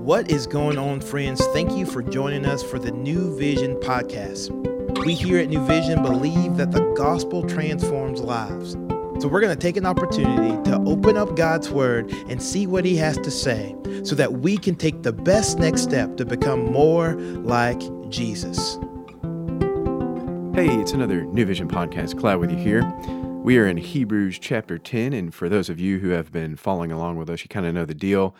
What is going on, friends? Thank you for joining us for the New Vision podcast. We here at New Vision believe that the gospel transforms lives. So we're going to take an opportunity to open up God's word and see what he has to say so that we can take the best next step to become more like Jesus. Hey, it's another New Vision podcast. Glad with you here. We are in Hebrews chapter 10, and for those of you who have been following along with us, you kind of know the deal.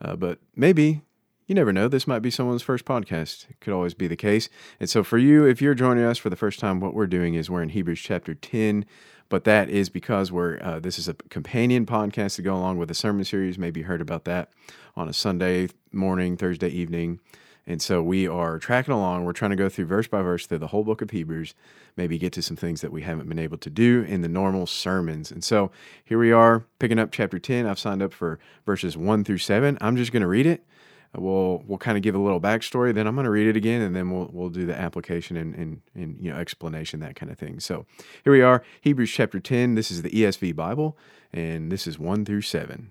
Uh, but maybe you never know. This might be someone's first podcast. Could always be the case. And so, for you, if you're joining us for the first time, what we're doing is we're in Hebrews chapter 10. But that is because we're uh, this is a companion podcast to go along with the sermon series. Maybe you heard about that on a Sunday morning, Thursday evening. And so we are tracking along. We're trying to go through verse by verse through the whole book of Hebrews, maybe get to some things that we haven't been able to do in the normal sermons. And so here we are picking up chapter 10. I've signed up for verses 1 through 7. I'm just going to read it. We'll we'll kind of give a little backstory, then I'm going to read it again, and then we'll we'll do the application and, and and you know explanation that kind of thing. So here we are, Hebrews chapter 10. This is the ESV Bible, and this is 1 through 7.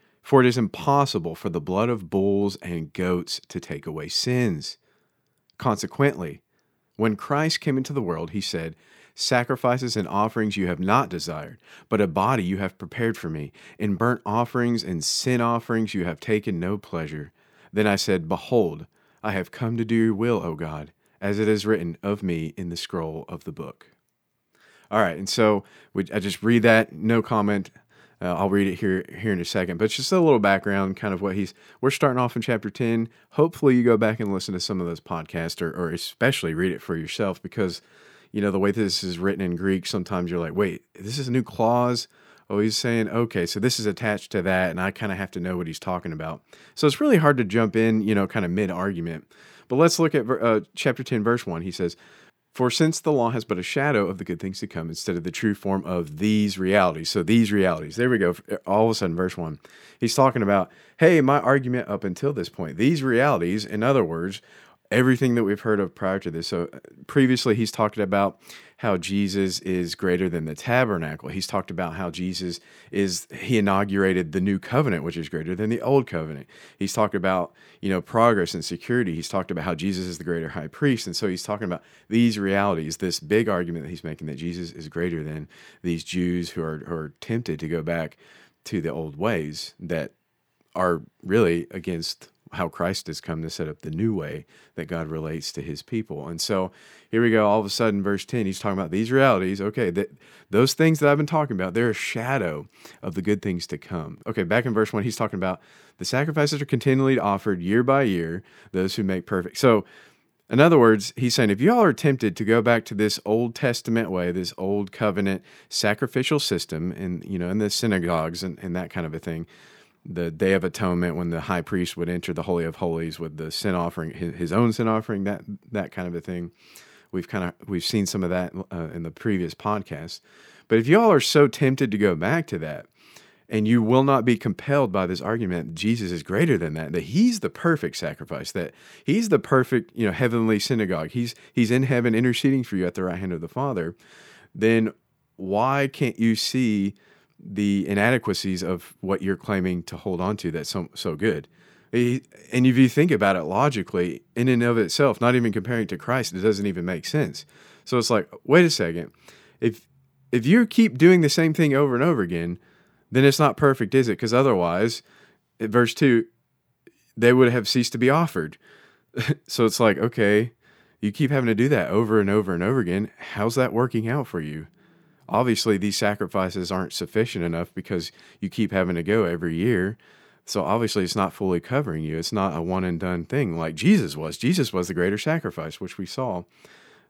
For it is impossible for the blood of bulls and goats to take away sins. Consequently, when Christ came into the world, he said, Sacrifices and offerings you have not desired, but a body you have prepared for me. In burnt offerings and sin offerings you have taken no pleasure. Then I said, Behold, I have come to do your will, O God, as it is written of me in the scroll of the book. All right, and so we, I just read that, no comment. Uh, I'll read it here here in a second, but just a little background, kind of what he's. We're starting off in chapter ten. Hopefully, you go back and listen to some of those podcasts, or, or especially read it for yourself, because you know the way this is written in Greek. Sometimes you're like, wait, this is a new clause. Oh, he's saying, okay, so this is attached to that, and I kind of have to know what he's talking about. So it's really hard to jump in, you know, kind of mid argument. But let's look at uh, chapter 10, verse 1. He says, for since the law has but a shadow of the good things to come instead of the true form of these realities. So, these realities, there we go. Uh, all of a sudden, verse one, he's talking about, hey, my argument up until this point, these realities, in other words, everything that we've heard of prior to this. So, uh, previously, he's talked about how Jesus is greater than the tabernacle. He's talked about how Jesus is, he inaugurated the new covenant, which is greater than the old covenant. He's talked about, you know, progress and security. He's talked about how Jesus is the greater high priest. And so he's talking about these realities, this big argument that he's making that Jesus is greater than these Jews who are, who are tempted to go back to the old ways that are really against how Christ has come to set up the new way that God relates to his people. And so here we go. All of a sudden, verse 10, he's talking about these realities. Okay, that those things that I've been talking about, they're a shadow of the good things to come. Okay, back in verse 1, he's talking about the sacrifices are continually offered year by year, those who make perfect. So in other words, he's saying if y'all are tempted to go back to this Old Testament way, this old covenant sacrificial system, and you know, in the synagogues and, and that kind of a thing, the Day of Atonement when the high priest would enter the Holy of Holies with the sin offering, his, own sin offering, that that kind of a thing. We've kind of we've seen some of that uh, in the previous podcast. But if y'all are so tempted to go back to that, and you will not be compelled by this argument Jesus is greater than that, that he's the perfect sacrifice, that he's the perfect, you know, heavenly synagogue. He's he's in heaven interceding for you at the right hand of the Father, then why can't you see the inadequacies of what you're claiming to hold on to that's so, so good. And if you think about it logically, in and of itself, not even comparing to Christ, it doesn't even make sense. So it's like, wait a second. If if you keep doing the same thing over and over again, then it's not perfect, is it? Because otherwise, verse 2, they would have ceased to be offered. so it's like, okay, you keep having to do that over and over and over again. How's that working out for you? Obviously these sacrifices aren't sufficient enough because you keep having to go every year. So obviously it's not fully covering you. It's not a one and done thing like Jesus was. Jesus was the greater sacrifice, which we saw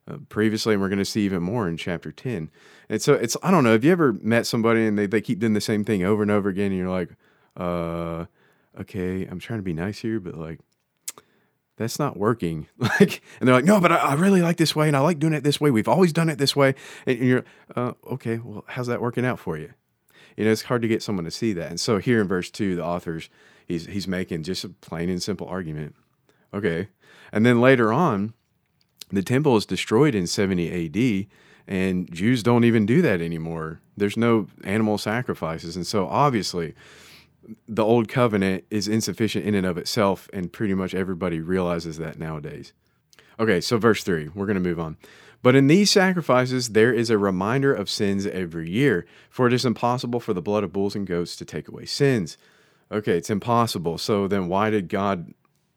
uh, previously, and we're going to see even more in chapter 10. And so it's, I don't know, have you ever met somebody and they, they keep doing the same thing over and over again and you're like, uh, okay, I'm trying to be nice here, but like, that's not working. Like, and they're like, no, but I, I, really like this way, and I like doing it this way. We've always done it this way. And, and you're, uh, okay, well, how's that working out for you? You know, it's hard to get someone to see that. And so here in verse two, the author's he's he's making just a plain and simple argument. Okay, and then later on, the temple is destroyed in 70 A.D. And Jews don't even do that anymore. There's no animal sacrifices. And so obviously, the old covenant is insufficient in and of itself, and pretty much everybody realizes that nowadays. Okay, so verse 3, we're going to move on. But in these sacrifices, there is a reminder of sins every year, for it is impossible for the blood of bulls and goats to take away sins. Okay, it's impossible. So then why did God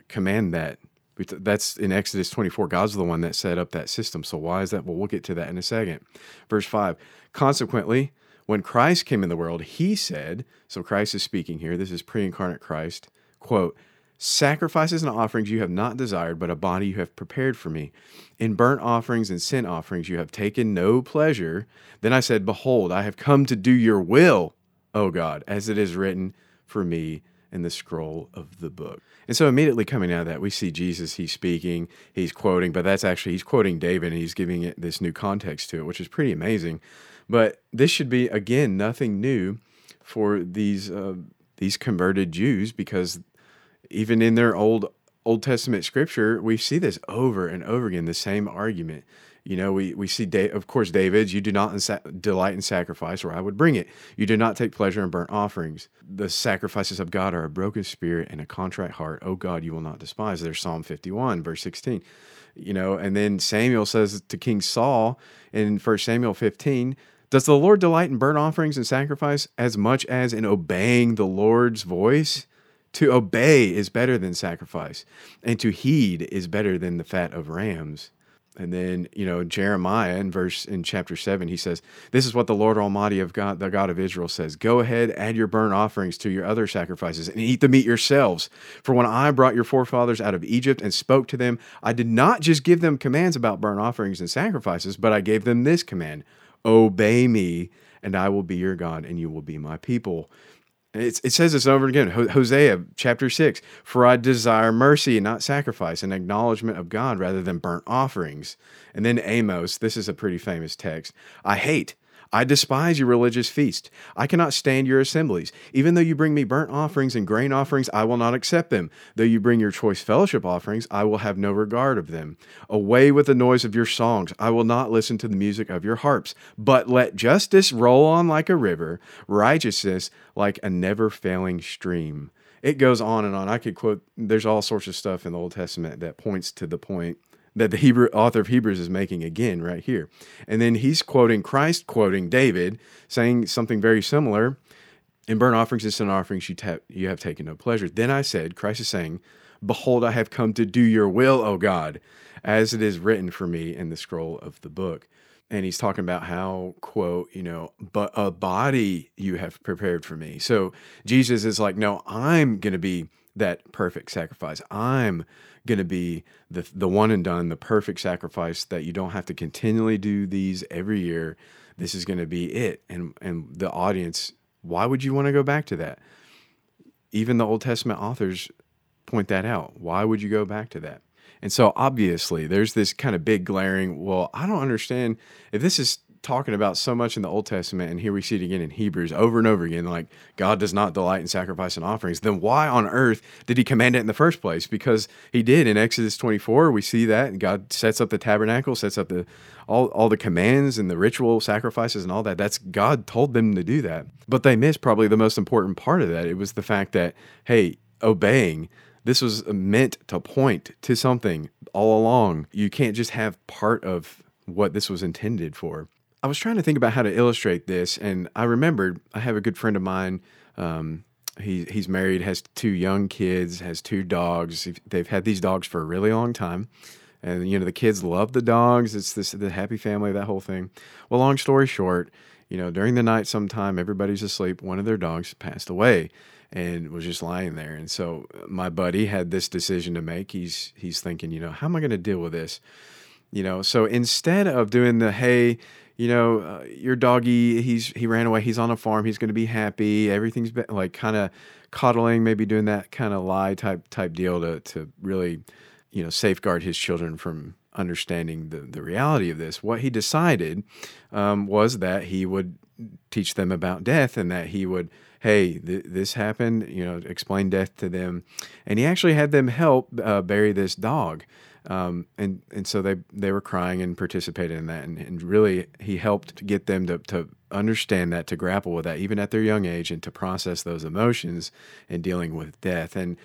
command that? That's in Exodus 24. God's the one that set up that system. So why is that? Well, we'll get to that in a second. Verse 5 Consequently, when Christ came in the world, he said, so Christ is speaking here, this is pre incarnate Christ, quote, Sacrifices and offerings you have not desired, but a body you have prepared for me. In burnt offerings and sin offerings you have taken no pleasure. Then I said, Behold, I have come to do your will, O God, as it is written for me in the scroll of the book. And so immediately coming out of that, we see Jesus, he's speaking, he's quoting, but that's actually, he's quoting David and he's giving it this new context to it, which is pretty amazing. But this should be, again, nothing new for these, uh, these converted Jews because even in their old Old Testament scripture, we see this over and over again, the same argument. You know, we, we see, of course, David's, you do not delight in sacrifice, or I would bring it. You do not take pleasure in burnt offerings. The sacrifices of God are a broken spirit and a contrite heart. Oh God, you will not despise. There's Psalm 51, verse 16. You know, and then Samuel says to King Saul in 1 Samuel 15, does the Lord delight in burnt offerings and sacrifice as much as in obeying the Lord's voice? To obey is better than sacrifice, and to heed is better than the fat of rams. And then, you know, Jeremiah in verse in chapter 7, he says, This is what the Lord Almighty of God, the God of Israel says Go ahead, add your burnt offerings to your other sacrifices, and eat the meat yourselves. For when I brought your forefathers out of Egypt and spoke to them, I did not just give them commands about burnt offerings and sacrifices, but I gave them this command Obey me, and I will be your God, and you will be my people. It's, it says this over again. Hosea chapter 6 For I desire mercy and not sacrifice, an acknowledgement of God rather than burnt offerings. And then Amos, this is a pretty famous text. I hate I despise your religious feast. I cannot stand your assemblies. Even though you bring me burnt offerings and grain offerings, I will not accept them. Though you bring your choice fellowship offerings, I will have no regard of them. Away with the noise of your songs. I will not listen to the music of your harps. But let justice roll on like a river, righteousness like a never failing stream. It goes on and on. I could quote, there's all sorts of stuff in the Old Testament that points to the point that the Hebrew author of Hebrews is making again right here. And then he's quoting Christ quoting David saying something very similar in burnt offerings and sin offerings you, ta- you have taken no pleasure. Then I said, Christ is saying, Behold, I have come to do your will, O God, as it is written for me in the scroll of the book. And he's talking about how, quote, you know, but a body you have prepared for me. So Jesus is like, no, I'm going to be that perfect sacrifice. I'm going to be the the one and done, the perfect sacrifice that you don't have to continually do these every year. This is going to be it. And and the audience, why would you want to go back to that? Even the Old Testament authors point that out. Why would you go back to that? And so obviously there's this kind of big glaring, well, I don't understand if this is talking about so much in the Old Testament, and here we see it again in Hebrews over and over again, like God does not delight in sacrifice and offerings, then why on earth did he command it in the first place? Because he did in Exodus 24, we see that God sets up the tabernacle, sets up the all, all the commands and the ritual sacrifices and all that. That's God told them to do that. But they missed probably the most important part of that. It was the fact that, hey, obeying this was meant to point to something all along. You can't just have part of what this was intended for. I was trying to think about how to illustrate this, and I remembered I have a good friend of mine. Um, he he's married, has two young kids, has two dogs. They've had these dogs for a really long time, and you know the kids love the dogs. It's this the happy family, that whole thing. Well, long story short, you know during the night, sometime everybody's asleep. One of their dogs passed away, and was just lying there. And so my buddy had this decision to make. He's he's thinking, you know, how am I going to deal with this? You know, so instead of doing the hey you know, uh, your doggy, he's he ran away. He's on a farm. He's going to be happy. Everything's been, like kind of coddling, maybe doing that kind of lie type type deal to to really, you know, safeguard his children from understanding the, the reality of this. What he decided um, was that he would teach them about death and that he would, hey, th- this happened, you know, explain death to them. And he actually had them help uh, bury this dog. Um, and and so they they were crying and participated in that, and, and really he helped get them to to understand that, to grapple with that, even at their young age, and to process those emotions in dealing with death. And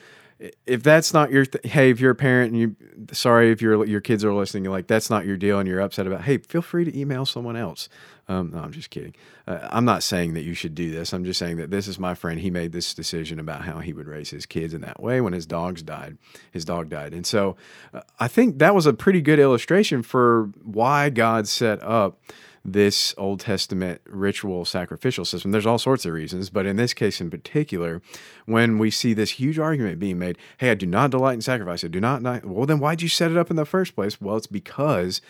if that's not your th- hey if you're a parent and you sorry if your your kids are listening you're like that's not your deal and you're upset about hey feel free to email someone else. Um, no i'm just kidding. Uh, i'm not saying that you should do this. I'm just saying that this is my friend. He made this decision about how he would raise his kids in that way when his dogs died his dog died. And so uh, i think that was a pretty good illustration for why god set up this Old Testament ritual sacrificial system. There's all sorts of reasons, but in this case in particular, when we see this huge argument being made, hey, I do not delight in sacrifice. I do not, not well, then why'd you set it up in the first place? Well, it's because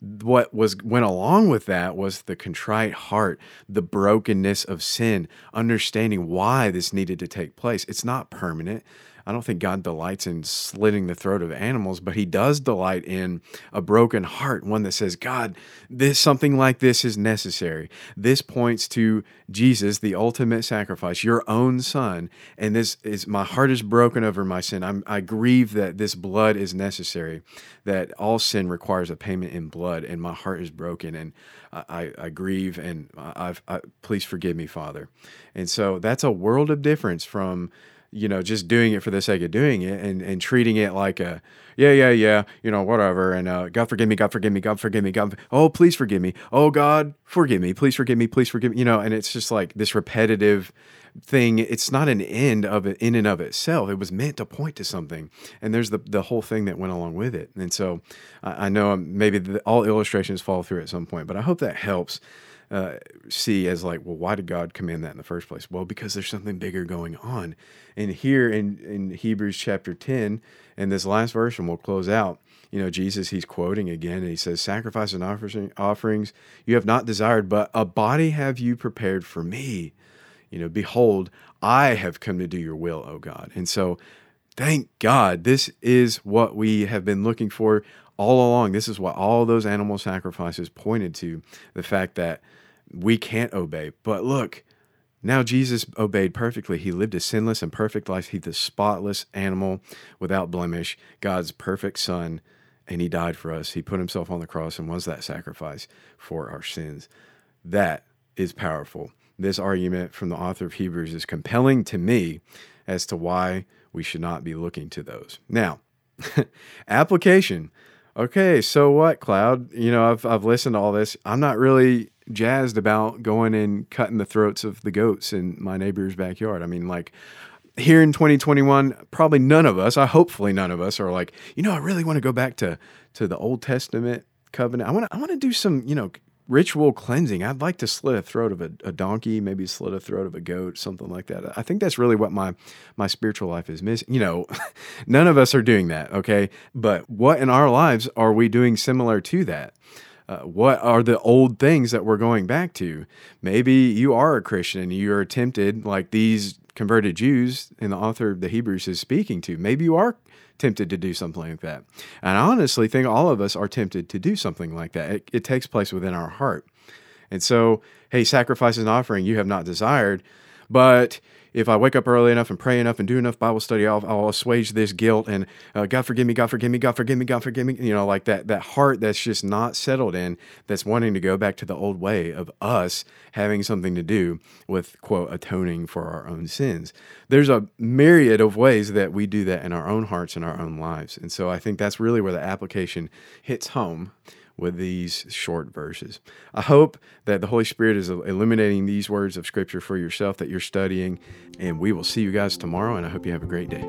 what was went along with that was the contrite heart, the brokenness of sin, understanding why this needed to take place. It's not permanent. I don't think God delights in slitting the throat of animals, but he does delight in a broken heart, one that says, God, this something like this is necessary. This points to Jesus, the ultimate sacrifice, your own son. And this is my heart is broken over my sin. I'm, I grieve that this blood is necessary, that all sin requires a payment in blood, and my heart is broken. And I, I grieve and I've, I, please forgive me, Father. And so that's a world of difference from you know, just doing it for the sake of doing it and, and treating it like a, yeah, yeah, yeah, you know, whatever. And uh, God forgive me, God forgive me, God forgive me, God, oh, please forgive me. Oh, God, forgive me, please forgive me, please forgive me. You know, and it's just like this repetitive thing. It's not an end of it in and of itself. It was meant to point to something. And there's the, the whole thing that went along with it. And so I, I know maybe the, all illustrations fall through at some point, but I hope that helps uh, see as like, well, why did God command that in the first place? Well, because there's something bigger going on. And here in, in Hebrews chapter 10, and this last verse, and we'll close out, you know, Jesus, he's quoting again, and he says, Sacrifice and offerings you have not desired, but a body have you prepared for me. You know, behold, I have come to do your will, O God. And so, thank God, this is what we have been looking for all along. This is what all those animal sacrifices pointed to the fact that we can't obey. But look, now Jesus obeyed perfectly. He lived a sinless and perfect life. He's the spotless animal without blemish, God's perfect son, and he died for us. He put himself on the cross and was that sacrifice for our sins. That is powerful. This argument from the author of Hebrews is compelling to me as to why we should not be looking to those. Now, application. Okay, so what, Cloud? You know, I've, I've listened to all this. I'm not really jazzed about going and cutting the throats of the goats in my neighbor's backyard. I mean, like here in 2021, probably none of us, I hopefully none of us are like, you know, I really want to go back to to the Old Testament covenant. I want to I want to do some, you know, ritual cleansing. I'd like to slit a throat of a, a, donkey, maybe slit a throat of a goat, something like that. I think that's really what my my spiritual life is missing. You know, none of us are doing that, okay? But what in our lives are we doing similar to that? Uh, what are the old things that we're going back to? Maybe you are a Christian and you're tempted, like these converted Jews and the author of the Hebrews is speaking to. Maybe you are tempted to do something like that. And I honestly think all of us are tempted to do something like that. It, it takes place within our heart. And so, hey, sacrifice and offering you have not desired, but if I wake up early enough and pray enough and do enough Bible study, I'll, I'll assuage this guilt and uh, God forgive me, God forgive me, God forgive me, God forgive me. You know, like that that heart that's just not settled in, that's wanting to go back to the old way of us having something to do with quote atoning for our own sins. There's a myriad of ways that we do that in our own hearts and our own lives, and so I think that's really where the application hits home with these short verses. I hope that the Holy Spirit is illuminating these words of Scripture for yourself that you're studying, and we will see you guys tomorrow, and I hope you have a great day.